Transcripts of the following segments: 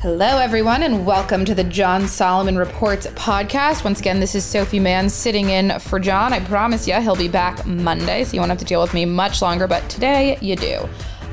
Hello, everyone, and welcome to the John Solomon Reports podcast. Once again, this is Sophie Mann sitting in for John. I promise you he'll be back Monday, so you won't have to deal with me much longer, but today you do.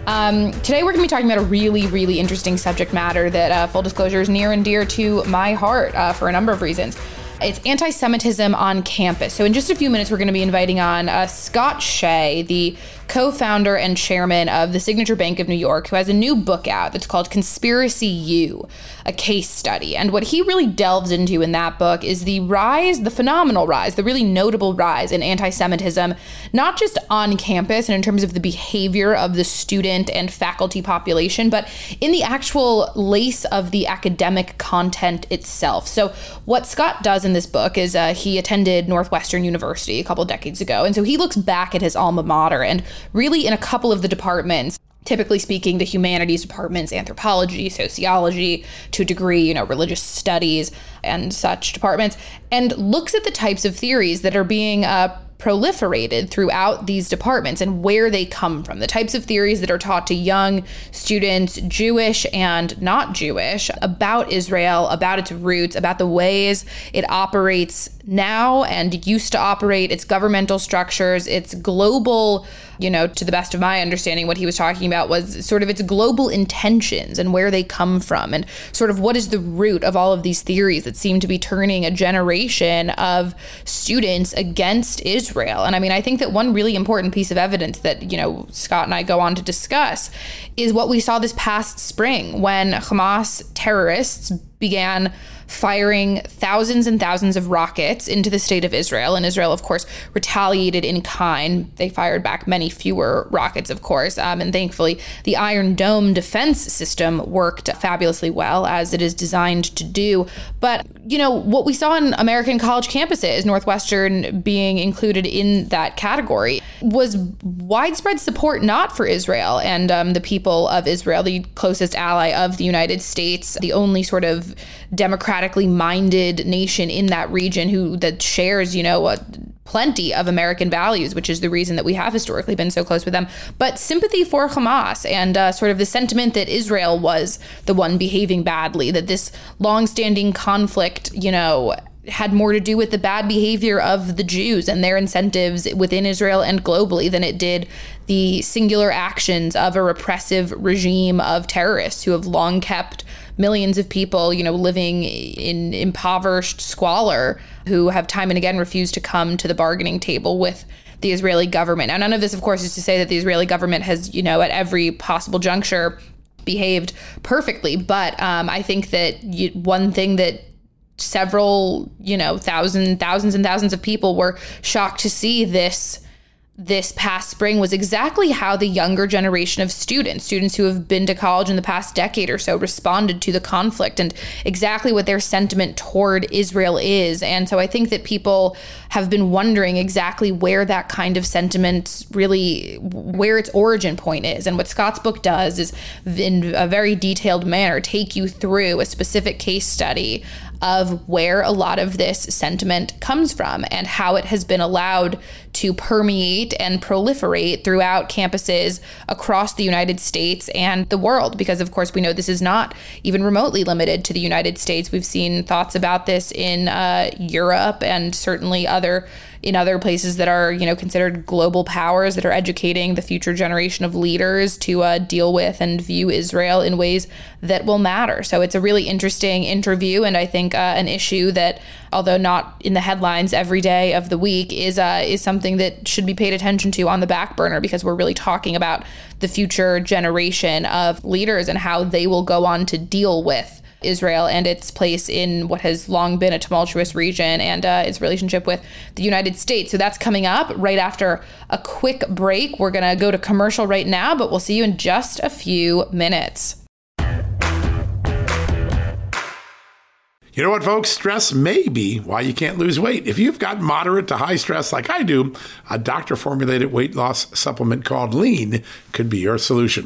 Um, today, we're going to be talking about a really, really interesting subject matter that, uh, full disclosure, is near and dear to my heart uh, for a number of reasons. It's anti Semitism on campus. So, in just a few minutes, we're going to be inviting on uh, Scott Shay, the co founder and chairman of the Signature Bank of New York, who has a new book out that's called Conspiracy U, a case study. And what he really delves into in that book is the rise, the phenomenal rise, the really notable rise in anti Semitism, not just on campus and in terms of the behavior of the student and faculty population, but in the actual lace of the academic content itself. So, what Scott does in this book is uh, he attended Northwestern University a couple decades ago. And so he looks back at his alma mater and really in a couple of the departments typically speaking the humanities departments anthropology sociology to a degree you know religious studies and such departments and looks at the types of theories that are being uh, proliferated throughout these departments and where they come from, the types of theories that are taught to young students, Jewish and not Jewish, about Israel, about its roots, about the ways it operates now and used to operate, its governmental structures, its global you know, to the best of my understanding, what he was talking about was sort of its global intentions and where they come from, and sort of what is the root of all of these theories that seem to be turning a generation of students against Israel. And I mean, I think that one really important piece of evidence that, you know, Scott and I go on to discuss is what we saw this past spring when Hamas terrorists began firing thousands and thousands of rockets into the state of Israel. And Israel, of course, retaliated in kind. They fired back many fewer rockets, of course. Um, and thankfully, the Iron Dome defense system worked fabulously well, as it is designed to do. But, you know, what we saw on American college campuses, Northwestern being included in that category, was widespread support not for Israel and um, the people of Israel, the closest ally of the United States, the only sort of democratically minded nation in that region who that shares, you know, a, plenty of American values, which is the reason that we have historically been so close with them. But sympathy for Hamas and uh, sort of the sentiment that Israel was the one behaving badly, that this longstanding conflict, you know, had more to do with the bad behavior of the Jews and their incentives within Israel and globally than it did the singular actions of a repressive regime of terrorists who have long kept millions of people, you know, living in impoverished squalor who have time and again refused to come to the bargaining table with the Israeli government. Now, none of this, of course, is to say that the Israeli government has, you know, at every possible juncture behaved perfectly. But um, I think that you, one thing that several, you know, thousand, thousands and thousands of people were shocked to see this this past spring was exactly how the younger generation of students, students who have been to college in the past decade or so, responded to the conflict and exactly what their sentiment toward Israel is. And so I think that people have been wondering exactly where that kind of sentiment really, where its origin point is. And what Scott's book does is, in a very detailed manner, take you through a specific case study of where a lot of this sentiment comes from and how it has been allowed to permeate and proliferate throughout campuses across the United States and the world. Because, of course, we know this is not even remotely limited to the United States. We've seen thoughts about this in uh, Europe and certainly other in other places that are, you know, considered global powers that are educating the future generation of leaders to uh, deal with and view Israel in ways that will matter. So it's a really interesting interview, and I think uh, an issue that, although not in the headlines every day of the week, is uh, is something that should be paid attention to on the back burner because we're really talking about the future generation of leaders and how they will go on to deal with Israel and its place in what has long been a tumultuous region and uh, its relationship with the United States. So that's coming up right after a quick break. We're going to go to commercial right now, but we'll see you in just a few minutes. You know what, folks? Stress may be why you can't lose weight. If you've got moderate to high stress like I do, a doctor formulated weight loss supplement called Lean could be your solution.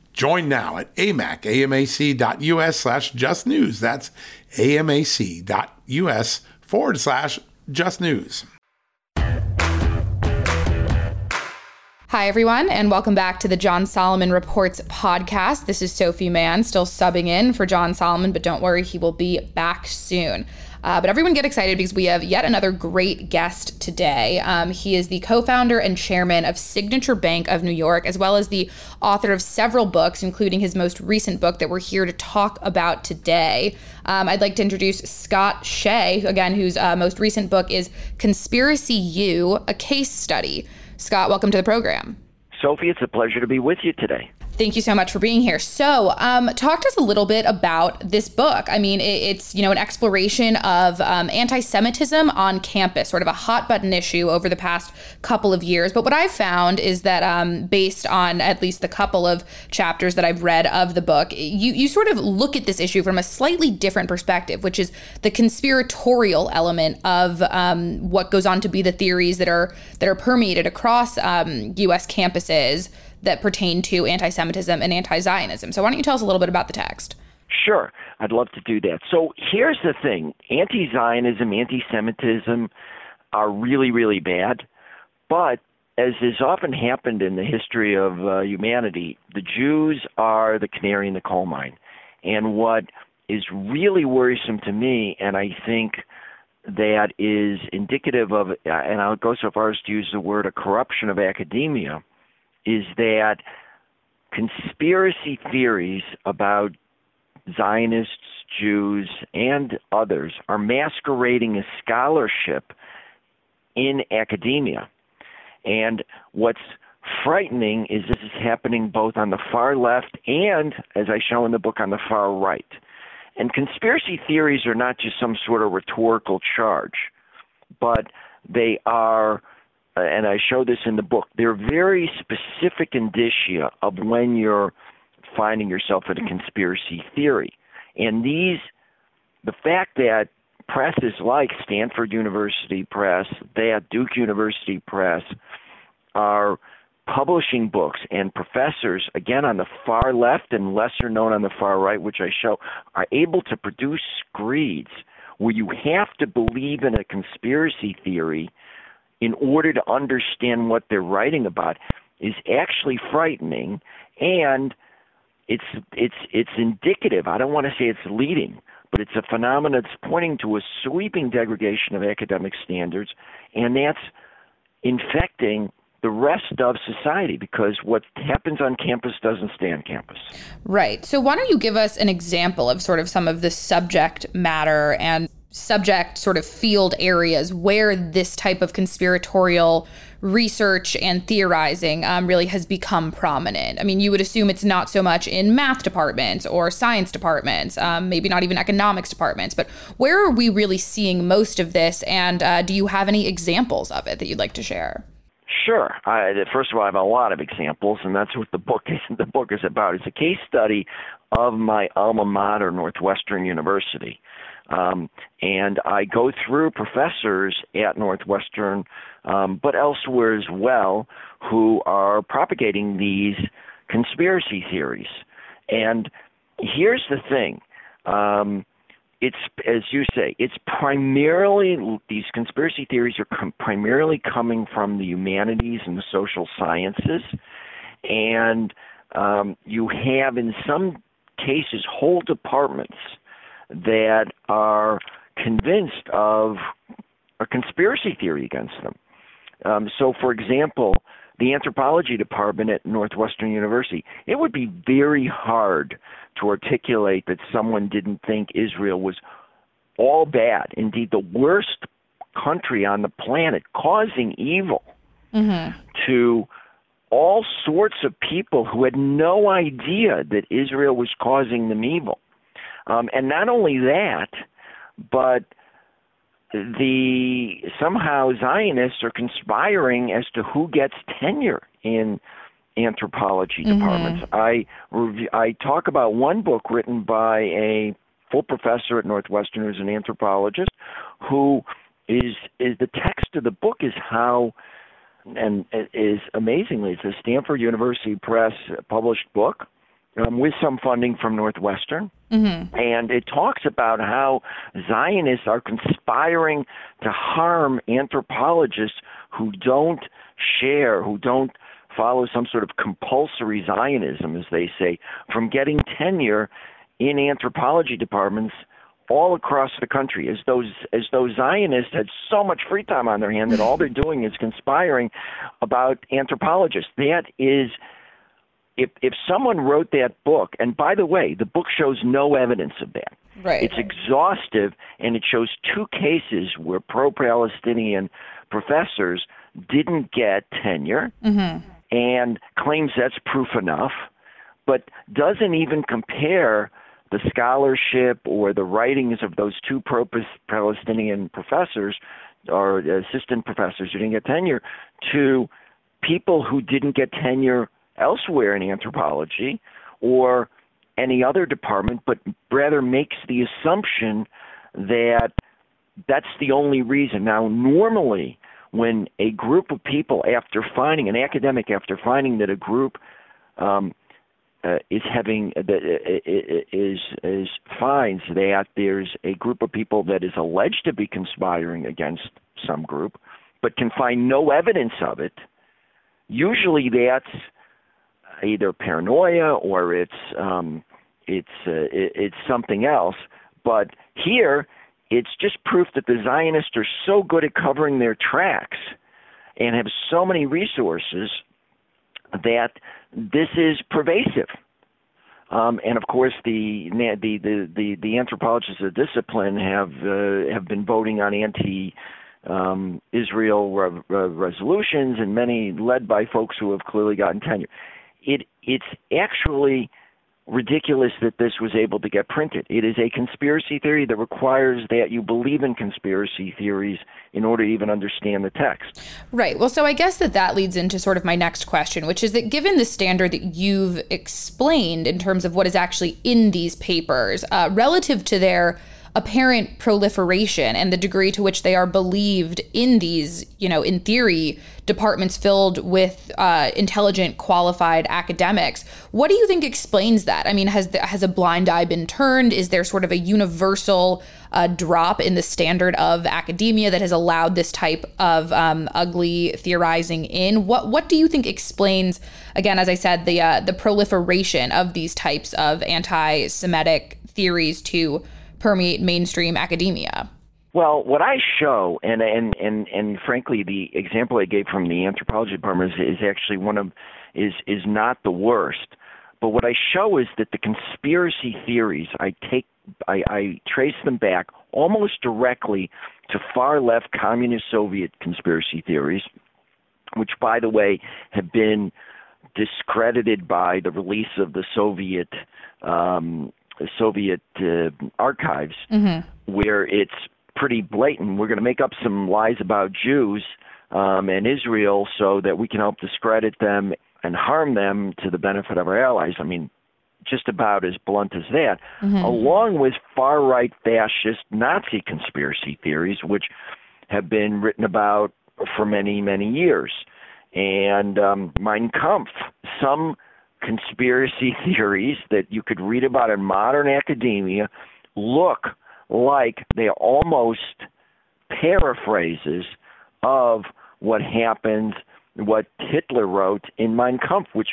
Join now at amac, amac.us slash just news. That's amac.us forward slash just news. Hi, everyone, and welcome back to the John Solomon Reports podcast. This is Sophie Mann, still subbing in for John Solomon, but don't worry, he will be back soon. Uh, but everyone get excited because we have yet another great guest today. Um, he is the co founder and chairman of Signature Bank of New York, as well as the author of several books, including his most recent book that we're here to talk about today. Um, I'd like to introduce Scott Shay, again, whose uh, most recent book is Conspiracy U, a case study. Scott, welcome to the program. Sophie, it's a pleasure to be with you today. Thank you so much for being here. So, um, talk to us a little bit about this book. I mean, it, it's you know an exploration of um, anti-Semitism on campus, sort of a hot button issue over the past couple of years. But what I've found is that, um, based on at least the couple of chapters that I've read of the book, you you sort of look at this issue from a slightly different perspective, which is the conspiratorial element of um, what goes on to be the theories that are that are permeated across U.S. Um, campuses that pertain to anti Semitism and anti Zionism. So, why don't you tell us a little bit about the text? Sure, I'd love to do that. So, here's the thing anti Zionism, anti Semitism are really, really bad, but as has often happened in the history of uh, humanity, the Jews are the canary in the coal mine. And what is really worrisome to me, and I think that is indicative of, and I'll go so far as to use the word a corruption of academia, is that conspiracy theories about Zionists, Jews, and others are masquerading as scholarship in academia. And what's frightening is this is happening both on the far left and, as I show in the book, on the far right. And conspiracy theories are not just some sort of rhetorical charge, but they are, Uh, and I show this in the book, they're very specific indicia of when you're finding yourself in a conspiracy theory. And these, the fact that presses like Stanford University Press, that Duke University Press, are publishing books and professors, again on the far left and lesser known on the far right, which I show, are able to produce screeds where you have to believe in a conspiracy theory in order to understand what they're writing about is actually frightening and it's it's it's indicative. I don't want to say it's leading, but it's a phenomenon that's pointing to a sweeping degradation of academic standards and that's infecting the rest of society because what happens on campus doesn't stay on campus. Right. So, why don't you give us an example of sort of some of the subject matter and subject sort of field areas where this type of conspiratorial research and theorizing um, really has become prominent. I mean, you would assume it's not so much in math departments or science departments, um, maybe not even economics departments, but where are we really seeing most of this? And uh, do you have any examples of it that you'd like to share? Sure. I, first of all, I have a lot of examples, and that's what the book is. The book is about. It's a case study of my alma mater, Northwestern University, um, and I go through professors at Northwestern, um, but elsewhere as well, who are propagating these conspiracy theories. And here's the thing. Um, it's as you say, it's primarily these conspiracy theories are com- primarily coming from the humanities and the social sciences, and um, you have in some cases whole departments that are convinced of a conspiracy theory against them. Um, so, for example, the anthropology department at Northwestern University, it would be very hard to articulate that someone didn't think Israel was all bad, indeed, the worst country on the planet, causing evil mm-hmm. to all sorts of people who had no idea that Israel was causing them evil. Um, and not only that, but the somehow Zionists are conspiring as to who gets tenure in anthropology mm-hmm. departments. I I talk about one book written by a full professor at Northwestern who's an anthropologist who is is the text of the book is how and is amazingly it's a Stanford University Press published book um, with some funding from Northwestern. Mm-hmm. And it talks about how Zionists are conspiring to harm anthropologists who don't share, who don't follow some sort of compulsory Zionism, as they say, from getting tenure in anthropology departments all across the country as those as those Zionists had so much free time on their hand that all they're doing is conspiring about anthropologists. That is if if someone wrote that book, and by the way, the book shows no evidence of that. Right. It's exhaustive, and it shows two cases where pro-Palestinian professors didn't get tenure, mm-hmm. and claims that's proof enough, but doesn't even compare the scholarship or the writings of those two pro-Palestinian professors or assistant professors who didn't get tenure to people who didn't get tenure elsewhere in anthropology or any other department, but rather makes the assumption that that's the only reason. Now, normally, when a group of people, after finding an academic, after finding that a group um, uh, is having uh, is is finds that there's a group of people that is alleged to be conspiring against some group, but can find no evidence of it. Usually, that's either paranoia or it's um, it's uh, it, it's something else. But here, it's just proof that the Zionists are so good at covering their tracks and have so many resources that this is pervasive. Um, and of course, the the the the, the anthropologists of discipline have uh, have been voting on anti um, Israel re- re- resolutions, and many led by folks who have clearly gotten tenure. It it's actually ridiculous that this was able to get printed. It is a conspiracy theory that requires that you believe in conspiracy theories in order to even understand the text. Right. Well, so I guess that that leads into sort of my next question, which is that given the standard that you've explained in terms of what is actually in these papers, uh, relative to their apparent proliferation and the degree to which they are believed in these, you know, in theory, departments filled with uh, intelligent, qualified academics. What do you think explains that? I mean, has the, has a blind eye been turned? Is there sort of a universal uh, drop in the standard of academia that has allowed this type of um, ugly theorizing in? What what do you think explains? Again, as I said, the uh, the proliferation of these types of anti-Semitic theories to permeate mainstream academia? Well, what I show, and and and and frankly, the example I gave from the anthropology department is, is actually one of is is not the worst. But what I show is that the conspiracy theories I take I, I trace them back almost directly to far left communist Soviet conspiracy theories, which, by the way, have been discredited by the release of the Soviet um, Soviet uh, archives, mm-hmm. where it's pretty blatant. We're going to make up some lies about Jews um, and Israel so that we can help discredit them and harm them to the benefit of our allies. I mean, just about as blunt as that, mm-hmm. along with far right fascist Nazi conspiracy theories, which have been written about for many, many years. And um, Mein Kampf, some conspiracy theories that you could read about in modern academia look like they're almost paraphrases of what happened, what Hitler wrote in Mein Kampf, which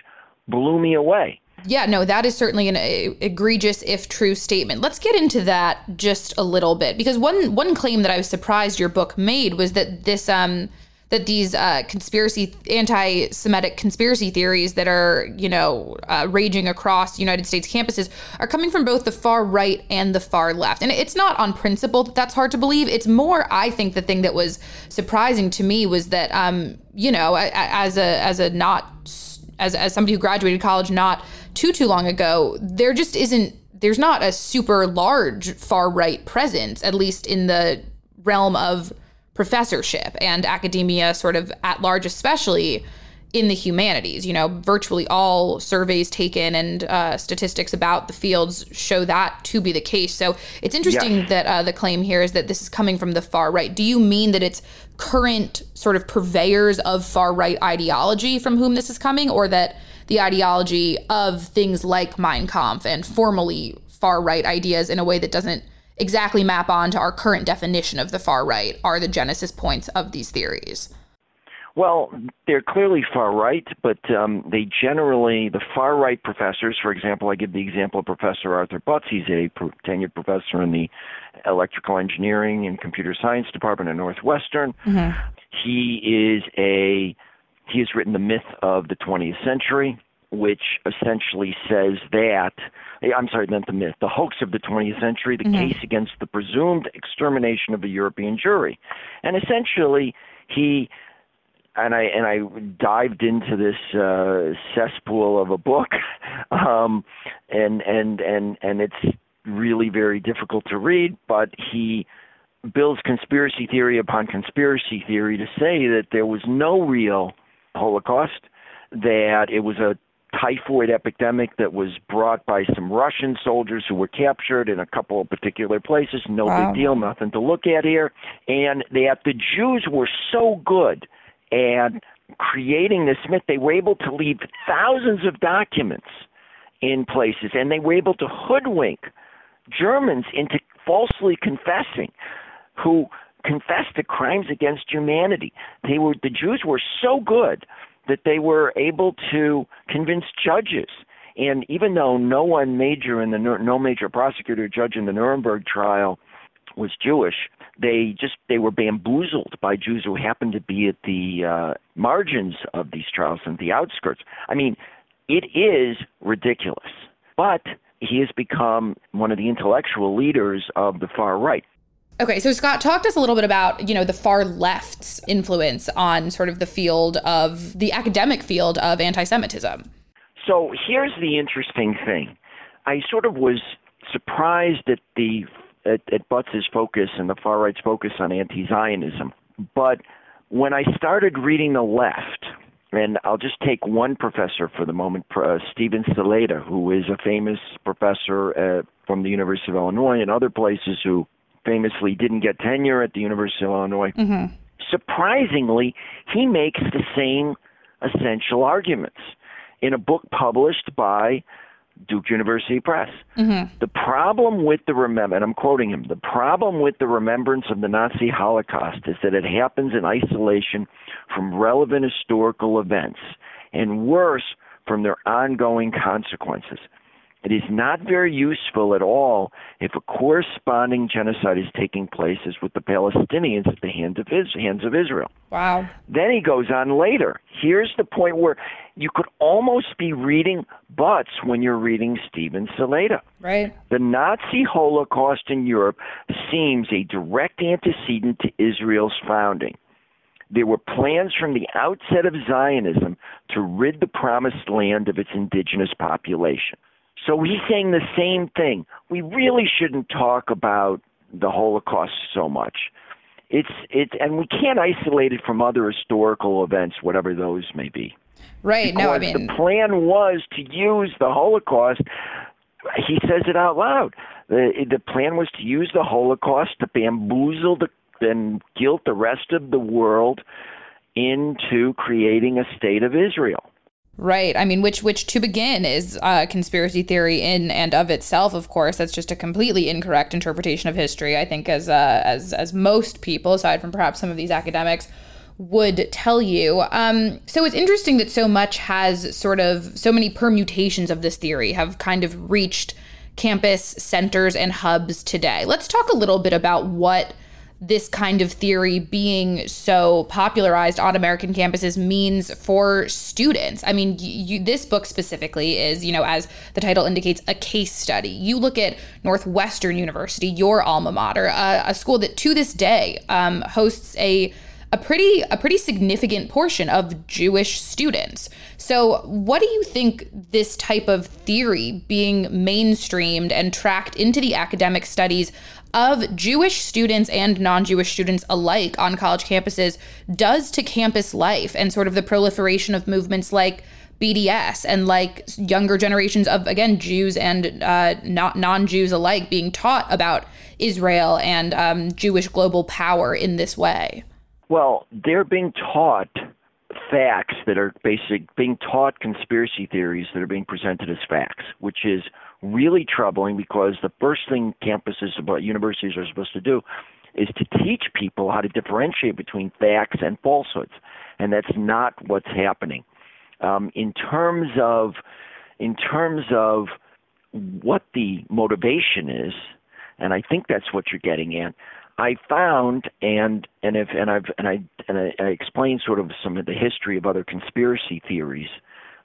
blew me away. Yeah, no, that is certainly an egregious, if true, statement. Let's get into that just a little bit because one one claim that I was surprised your book made was that this um that these uh, conspiracy, anti-Semitic conspiracy theories that are, you know, uh, raging across United States campuses are coming from both the far right and the far left. And it's not on principle that that's hard to believe. It's more, I think, the thing that was surprising to me was that, um, you know, as a as a not as as somebody who graduated college not too too long ago, there just isn't there's not a super large far right presence, at least in the realm of professorship and academia, sort of at large, especially in the humanities. You know, virtually all surveys taken and uh, statistics about the fields show that to be the case. So it's interesting that uh, the claim here is that this is coming from the far right. Do you mean that it's current sort of purveyors of far right ideology from whom this is coming, or that the ideology of things like Mein Kampf and formally far right ideas in a way that doesn't exactly map on to our current definition of the far right are the genesis points of these theories? Well, they're clearly far right, but um, they generally, the far right professors, for example, I give the example of Professor Arthur Butz. He's a tenured professor in the electrical engineering and computer science department at Northwestern. Mm-hmm. He is a he has written the myth of the 20th century which essentially says that I'm sorry, not the myth, the hoax of the 20th century, the mm-hmm. case against the presumed extermination of the European Jewry, and essentially he and I and I dived into this uh, cesspool of a book, um, and and and and it's really very difficult to read, but he builds conspiracy theory upon conspiracy theory to say that there was no real Holocaust, that it was a typhoid epidemic that was brought by some Russian soldiers who were captured in a couple of particular places. No Wow. big deal, nothing to look at here. And that the Jews were so good at creating this myth, they were able to leave thousands of documents in places, and they were able to hoodwink Germans into falsely confessing, who confessed to crimes against humanity. They were the Jews were so good that they were able to convince judges. And even though no one major in the no major prosecutor or judge in the Nuremberg trial was Jewish, they just they were bamboozled by Jews who happened to be at the uh, margins of these trials and the outskirts. I mean, it is ridiculous, but he has become one of the intellectual leaders of the far right. Okay, so Scott, talk to us a little bit about, you know, the far left's influence on sort of the field of the academic field of anti-Semitism. So here's the interesting thing. I sort of was surprised at the at, at focus and the far right's focus on anti-Zionism, but when I started reading the left, and I'll just take one professor for the moment, uh, Steven Salaita, who is a famous professor uh, from the University of Illinois and other places who famously didn't get tenure at the University of Illinois. Mm-hmm. Surprisingly, he makes the same essential arguments in a book published by Duke University Press. Mm-hmm. The problem with the remember, and I'm quoting him, the problem with the remembrance of the Nazi Holocaust is that it happens in isolation from relevant historical events, and worse, from their ongoing consequences. It is not very useful at all if a corresponding genocide is taking place as with the Palestinians at the hands of, hands of Israel. Wow. Then he goes on later. Here's the point where you could almost be reading Butz when you're reading Steven Salaita. Right. The Nazi Holocaust in Europe seems a direct antecedent to Israel's founding. There were plans from the outset of Zionism to rid the promised land of its indigenous population. So he's saying the same thing. We really shouldn't talk about the Holocaust so much. It's it and we can't isolate it from other historical events, whatever those may be. Right. No, I mean, the plan was to use the Holocaust. He says it out loud. The the plan was to use the Holocaust to bamboozle the and guilt the rest of the world into creating a state of Israel. Right. I mean, which which to begin is uh, conspiracy theory in and of itself. Of course, that's just a completely incorrect interpretation of history. I think, as uh, as as most people, aside from perhaps some of these academics, would tell you. Um, so it's interesting that so much has sort of so many permutations of this theory have kind of reached campus centers and hubs today. Let's talk a little bit about what this kind of theory being so popularized on American campuses means for students. I mean, you, this book specifically is, you know, as the title indicates, a case study. You look at Northwestern University, your alma mater, uh, a school that to this day um, hosts a a pretty a pretty significant portion of Jewish students. So, what do you think this type of theory being mainstreamed and tracked into the academic studies of Jewish students and non-Jewish students alike on college campuses does to campus life and sort of the proliferation of movements like BDS and like younger generations of again Jews and uh, not non-Jews alike being taught about Israel and um, Jewish global power in this way. Well, they're being taught facts that are basic, being taught conspiracy theories that are being presented as facts, which is really troubling because the first thing campuses, about universities are supposed to do is to teach people how to differentiate between facts and falsehoods, and that's not what's happening. Um, in terms of, in terms of what the motivation is, and I think that's what you're getting at. I found and and if and I've and I and I, I explained sort of some of the history of other conspiracy theories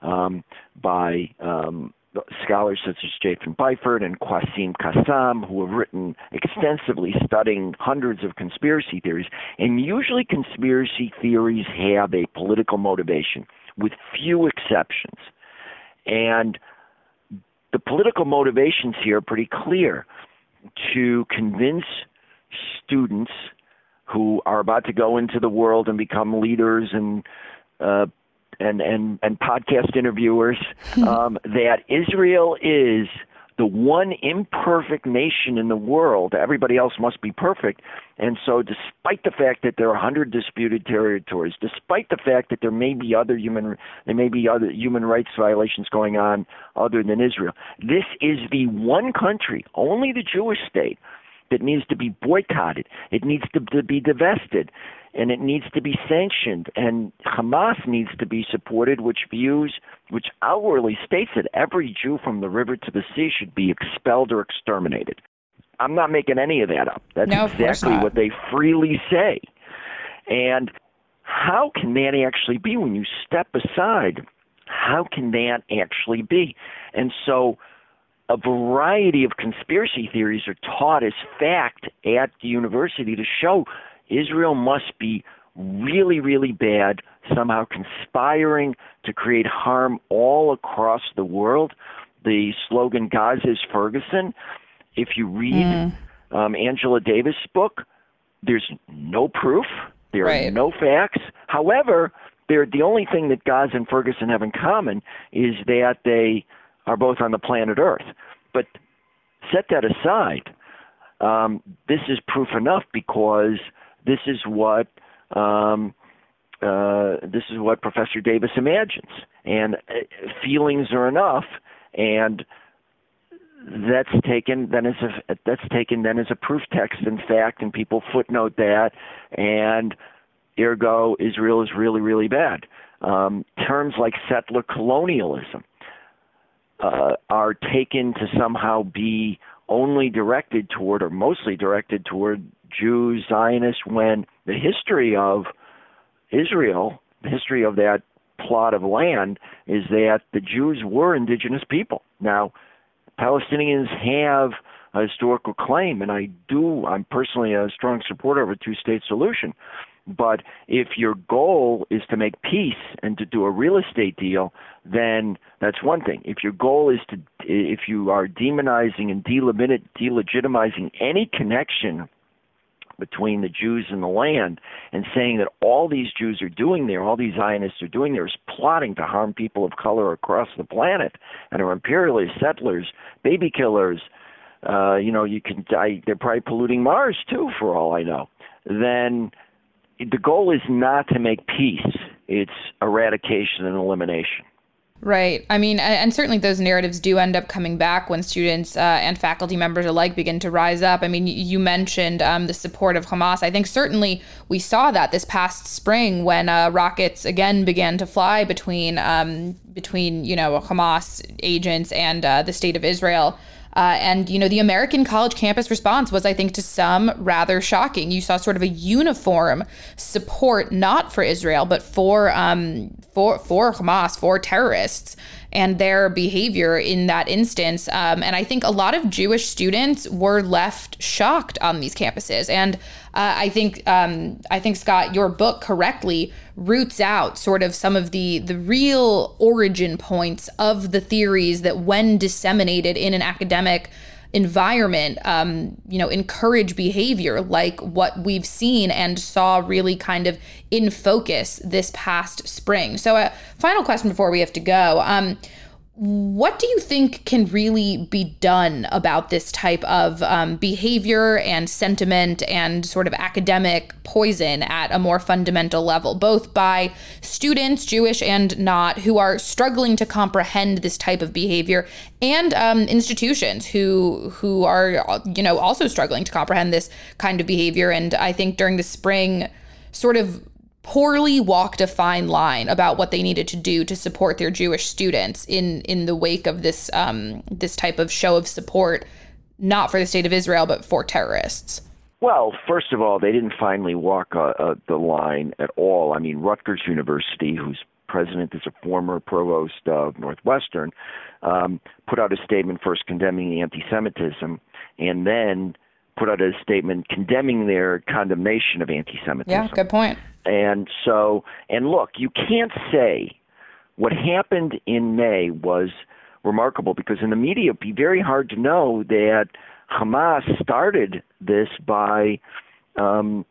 um, by um, scholars such as Jovan Byford and Quassim Cassam, who have written extensively studying hundreds of conspiracy theories. And usually, conspiracy theories have a political motivation, with few exceptions. And the political motivations here are pretty clear to convince students who are about to go into the world and become leaders and uh, and and and podcast interviewers um, that Israel is the one imperfect nation in the world. Everybody else must be perfect. And so, despite the fact that there are 100 disputed territories, despite the fact that there may be other human there may be other human rights violations going on other than Israel, this is the one country, only the Jewish state, that needs to be boycotted. It needs to, to be divested and it needs to be sanctioned and Hamas needs to be supported which views which outwardly states that every Jew from the river to the sea should be expelled or exterminated. I'm not making any of that up. That's no, exactly what they freely say. And how can that actually be when you step aside? How can that actually be? And so a variety of conspiracy theories are taught as fact at the university to show Israel must be really, really bad, somehow conspiring to create harm all across the world. The slogan Gaza is Ferguson. If you read mm. um, Angela Davis' book, there's no proof. There right. are no facts. However, they're, the only thing that Gaza and Ferguson have in common is that they are both on the planet Earth. But set that aside. Um, this is proof enough because this is what um, uh, this is what Professor Davis imagines, and uh, feelings are enough, and that's taken then as a that's taken then as a proof text in fact, and people footnote that, and ergo Israel is really really bad. Um, terms like settler colonialism uh, are taken to somehow be only directed toward or mostly directed toward Jews, Zionists, when the history of Israel, the history of that plot of land, is that the Jews were indigenous people. Now, Palestinians have a historical claim, and I do, I'm personally a strong supporter of a two state solution. But if your goal is to make peace and to do a real estate deal, then that's one thing. If your goal is to, if you are demonizing and delegitimizing any connection between the Jews and the land and saying that all these Jews are doing there, all these Zionists are doing there is plotting to harm people of color across the planet and are imperialist settlers, baby killers. Uh, you know, you can die. They're probably polluting Mars too, for all I know. Then the goal is not to make peace; it's eradication and elimination. Right. I mean, and certainly those narratives do end up coming back when students uh, and faculty members alike begin to rise up. I mean, you mentioned um, the support of Hamas. I think certainly we saw that this past spring when uh, rockets again began to fly between um, between you know Hamas agents and uh, the state of Israel. Uh, and, you know, the American college campus response was, I think, to some rather shocking. You saw sort of a uniform support, not for Israel, but for, um, for, for Hamas, for terrorists and their behavior in that instance. Um, and I think a lot of Jewish students were left shocked on these campuses. And uh, I think um, I think Scott, your book correctly roots out sort of some of the the real origin points of the theories that, when disseminated in an academic environment, um, you know, encourage behavior like what we've seen and saw really kind of in focus this past spring. So, a final question before we have to go. Um, what do you think can really be done about this type of um, behavior and sentiment and sort of academic poison at a more fundamental level, both by students, Jewish and not, who are struggling to comprehend this type of behavior, and um, institutions who who are you know also struggling to comprehend this kind of behavior? And I think during the spring, sort of poorly walked a fine line about what they needed to do to support their Jewish students in in the wake of this um, this type of show of support, not for the state of Israel but for terrorists. Well, first of all, they didn't finally walk uh, uh, the line at all. I mean, Rutgers University, whose president is a former provost of Northwestern, um, put out a statement first condemning anti-Semitism, and then put out a statement condemning their condemnation of anti-Semitism. Yeah, good point. And so, and look, you can't say what happened in May was remarkable because in the media it'd be very hard to know that Hamas started this by um,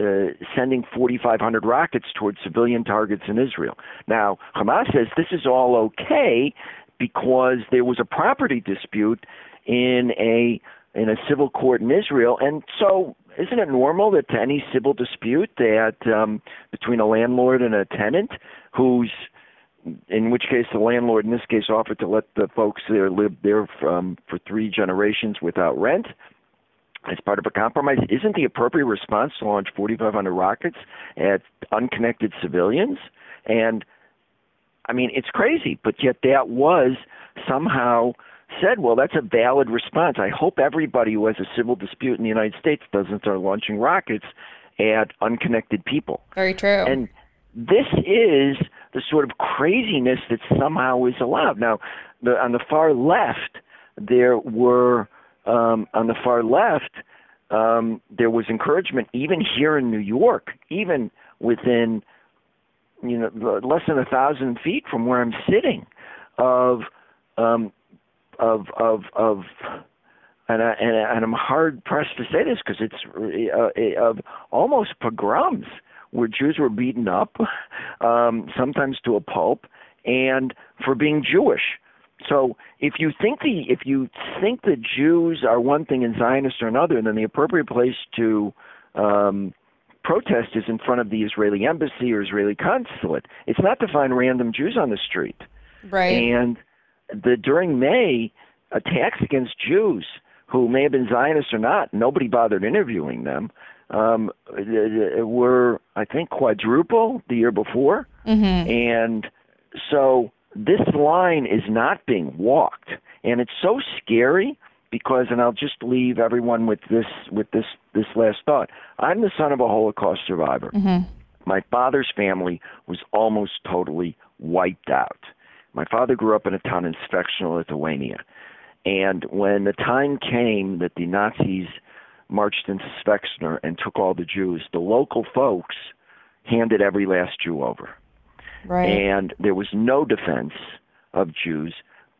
uh, sending 4,500 rockets towards civilian targets in Israel. Now, Hamas says this is all okay because there was a property dispute in a in a civil court in Israel, and so isn't it normal that to any civil dispute that um, between a landlord and a tenant, who's in which case the landlord in this case offered to let the folks there live there from, for three generations without rent as part of a compromise? Isn't the appropriate response to launch 4500 rockets at unconnected civilians? And i mean it's crazy but yet that was somehow said well that's a valid response. I hope everybody who has a civil dispute in the united states doesn't start launching rockets at unconnected people. Very true. And this is the sort of craziness that somehow is allowed. Now, the, on the far left, there were um, on the far left, um, there was encouragement, even here in New York, even within you know less than a thousand feet from where I'm sitting, of um, of of of and I, and, I, and I'm hard pressed to say this because it's uh, of almost pogroms where Jews were beaten up, um, sometimes to a pulp, and for being Jewish. So if you think the if you think the Jews are one thing and Zionists are another, then the appropriate place to um, protest is in front of the Israeli embassy or Israeli consulate. It's not to find random Jews on the street. Right. And the during May attacks against Jews who may have been Zionists or not, nobody bothered interviewing them um, were, I think, quadruple the year before. Mm-hmm. And so this line is not being walked. And it's so scary because, and I'll just leave everyone with this, with this, this last thought. I'm the son of a Holocaust survivor. Mm-hmm. My father's family was almost totally wiped out. My father grew up in a town in Svechno, Lithuania. And when the time came that the Nazis marched into Svechno and took all the Jews, the local folks handed every last Jew over. Right. And there was no defense of Jews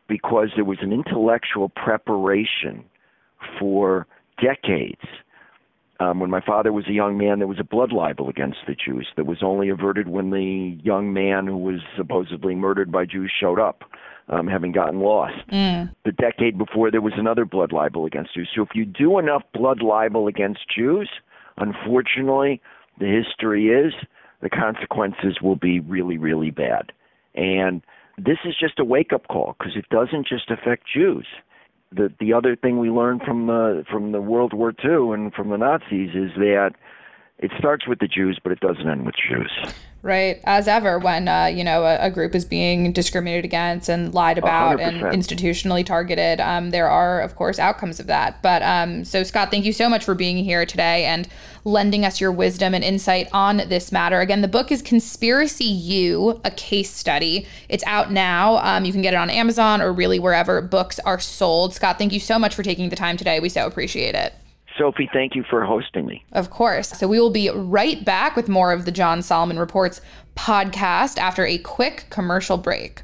because there was an intellectual preparation for decades. Um, when my father was a young man, there was a blood libel against the Jews that was only averted when the young man who was supposedly murdered by Jews showed up um, having gotten lost. Mm. The decade before, there was another blood libel against Jews. So if you do enough blood libel against Jews, unfortunately, the history is the consequences will be really, really bad. And this is just a wake up call because it doesn't just affect Jews. The the other thing we learned from the from the World War II and from the Nazis is that it starts with the Jews, but it doesn't end with Jews right? As ever, when uh, you know a, a, group is being discriminated against and lied about 100%. and institutionally targeted, um, there are of course outcomes of that. But um, so Scott, thank you so much for being here today and lending us your wisdom and insight on this matter. Again, the book is Conspiracy U, a case study. It's out now. Um, you can get it on Amazon or really wherever books are sold. Scott, thank you so much for taking the time today. We so appreciate it. Sophie, thank you for hosting me. Of course. So we will be right back with more of the John Solomon Reports podcast after a quick commercial break.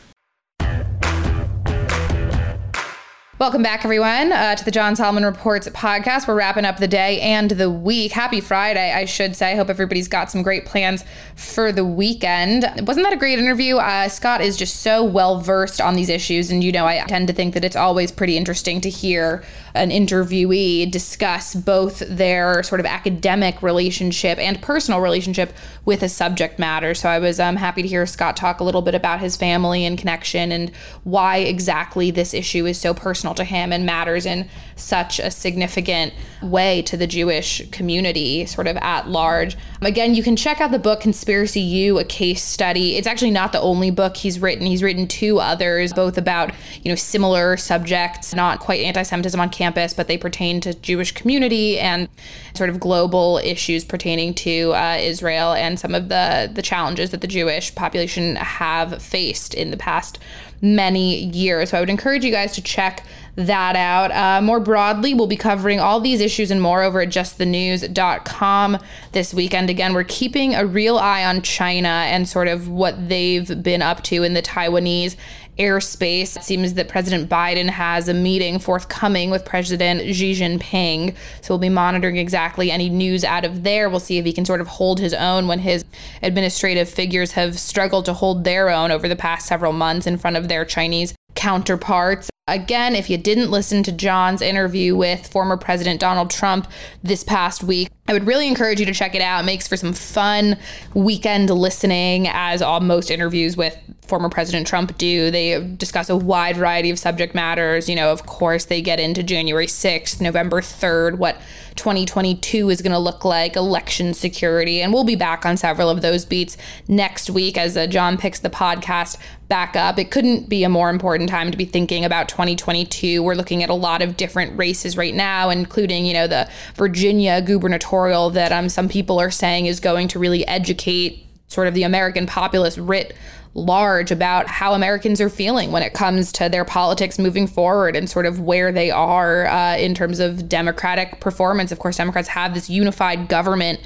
Welcome back, everyone, uh, to the John Solomon Reports podcast. We're wrapping up the day and the week. Happy Friday, I should say. I hope everybody's got some great plans for the weekend. Wasn't that a great interview? Uh, Scott is just so well versed on these issues, and you know, I tend to think that it's always pretty interesting to hear an interviewee discuss both their sort of academic relationship and personal relationship with a subject matter. So I was um, happy to hear Scott talk a little bit about his family and connection and why exactly this issue is so personal to him and matters in such a significant way to the Jewish community, sort of at large. Again, you can check out the book Conspiracy U, a case study. It's actually not the only book he's written. He's written two others, both about, you know, similar subjects, not quite anti-Semitism on campus, but they pertain to Jewish community and sort of global issues pertaining to uh, Israel and some of the the challenges that the Jewish population have faced in the past many years. So I would encourage you guys to check that out. Uh, more broadly, we'll be covering all these issues and more over at justthenews.com this weekend. Again, we're keeping a real eye on China and sort of what they've been up to in the Taiwanese airspace. It seems that President Biden has a meeting forthcoming with President Xi Jinping. So we'll be monitoring exactly any news out of there. We'll see if he can sort of hold his own when his administrative figures have struggled to hold their own over the past several months in front of their Chinese counterparts. Again, if you didn't listen to John's interview with former President Donald Trump this past week, I would really encourage you to check it out. It makes for some fun weekend listening, as all most interviews with former President Trump do. They discuss a wide variety of subject matters. You know, of course, they get into January 6th, November 3rd, what 2022 is going to look like, election security. And we'll be back on several of those beats next week as uh, John picks the podcast back up. It couldn't be a more important time to be thinking about 2022. We're looking at a lot of different races right now, including, you know, the Virginia gubernatorial that um, some people are saying is going to really educate sort of the American populace writ large about how Americans are feeling when it comes to their politics moving forward and sort of where they are uh, in terms of democratic performance. Of course, Democrats have this unified government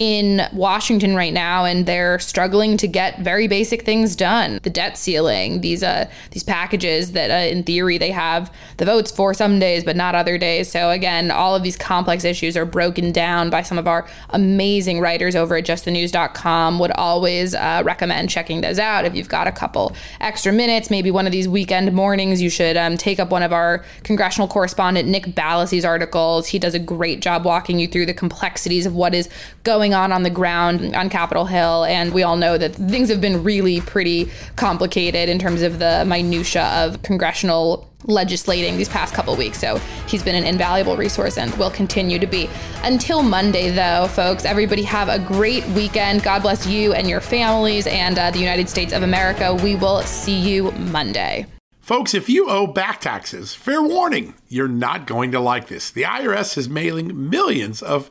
in Washington right now, and they're struggling to get very basic things done. The debt ceiling, these uh, these packages that, uh, in theory, they have the votes for some days, but not other days. So again, all of these complex issues are broken down by some of our amazing writers over at JustTheNews.com. Would always uh, recommend checking those out if you've got a couple extra minutes. Maybe one of these weekend mornings, you should um, take up one of our congressional correspondent Nick Ballasy's articles. He does a great job walking you through the complexities of what is going going on on the ground on Capitol Hill, and we all know that things have been really pretty complicated in terms of the minutia of congressional legislating these past couple weeks. So he's been an invaluable resource and will continue to be. Until Monday, though, folks, everybody have a great weekend. God bless you and your families and uh, the United States of America. We will see you Monday. Folks, if you owe back taxes, fair warning, you're not going to like this. The IRS is mailing millions of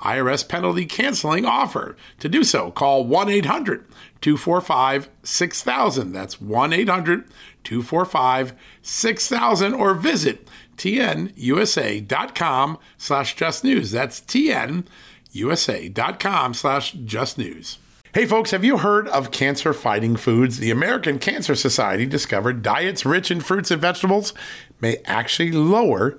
IRS penalty canceling offer. To do so, call 1 800 245 6000. That's 1 800 245 6000 or visit tnusa.com slash just news. That's tnusa.com slash just news. Hey folks, have you heard of cancer fighting foods? The American Cancer Society discovered diets rich in fruits and vegetables may actually lower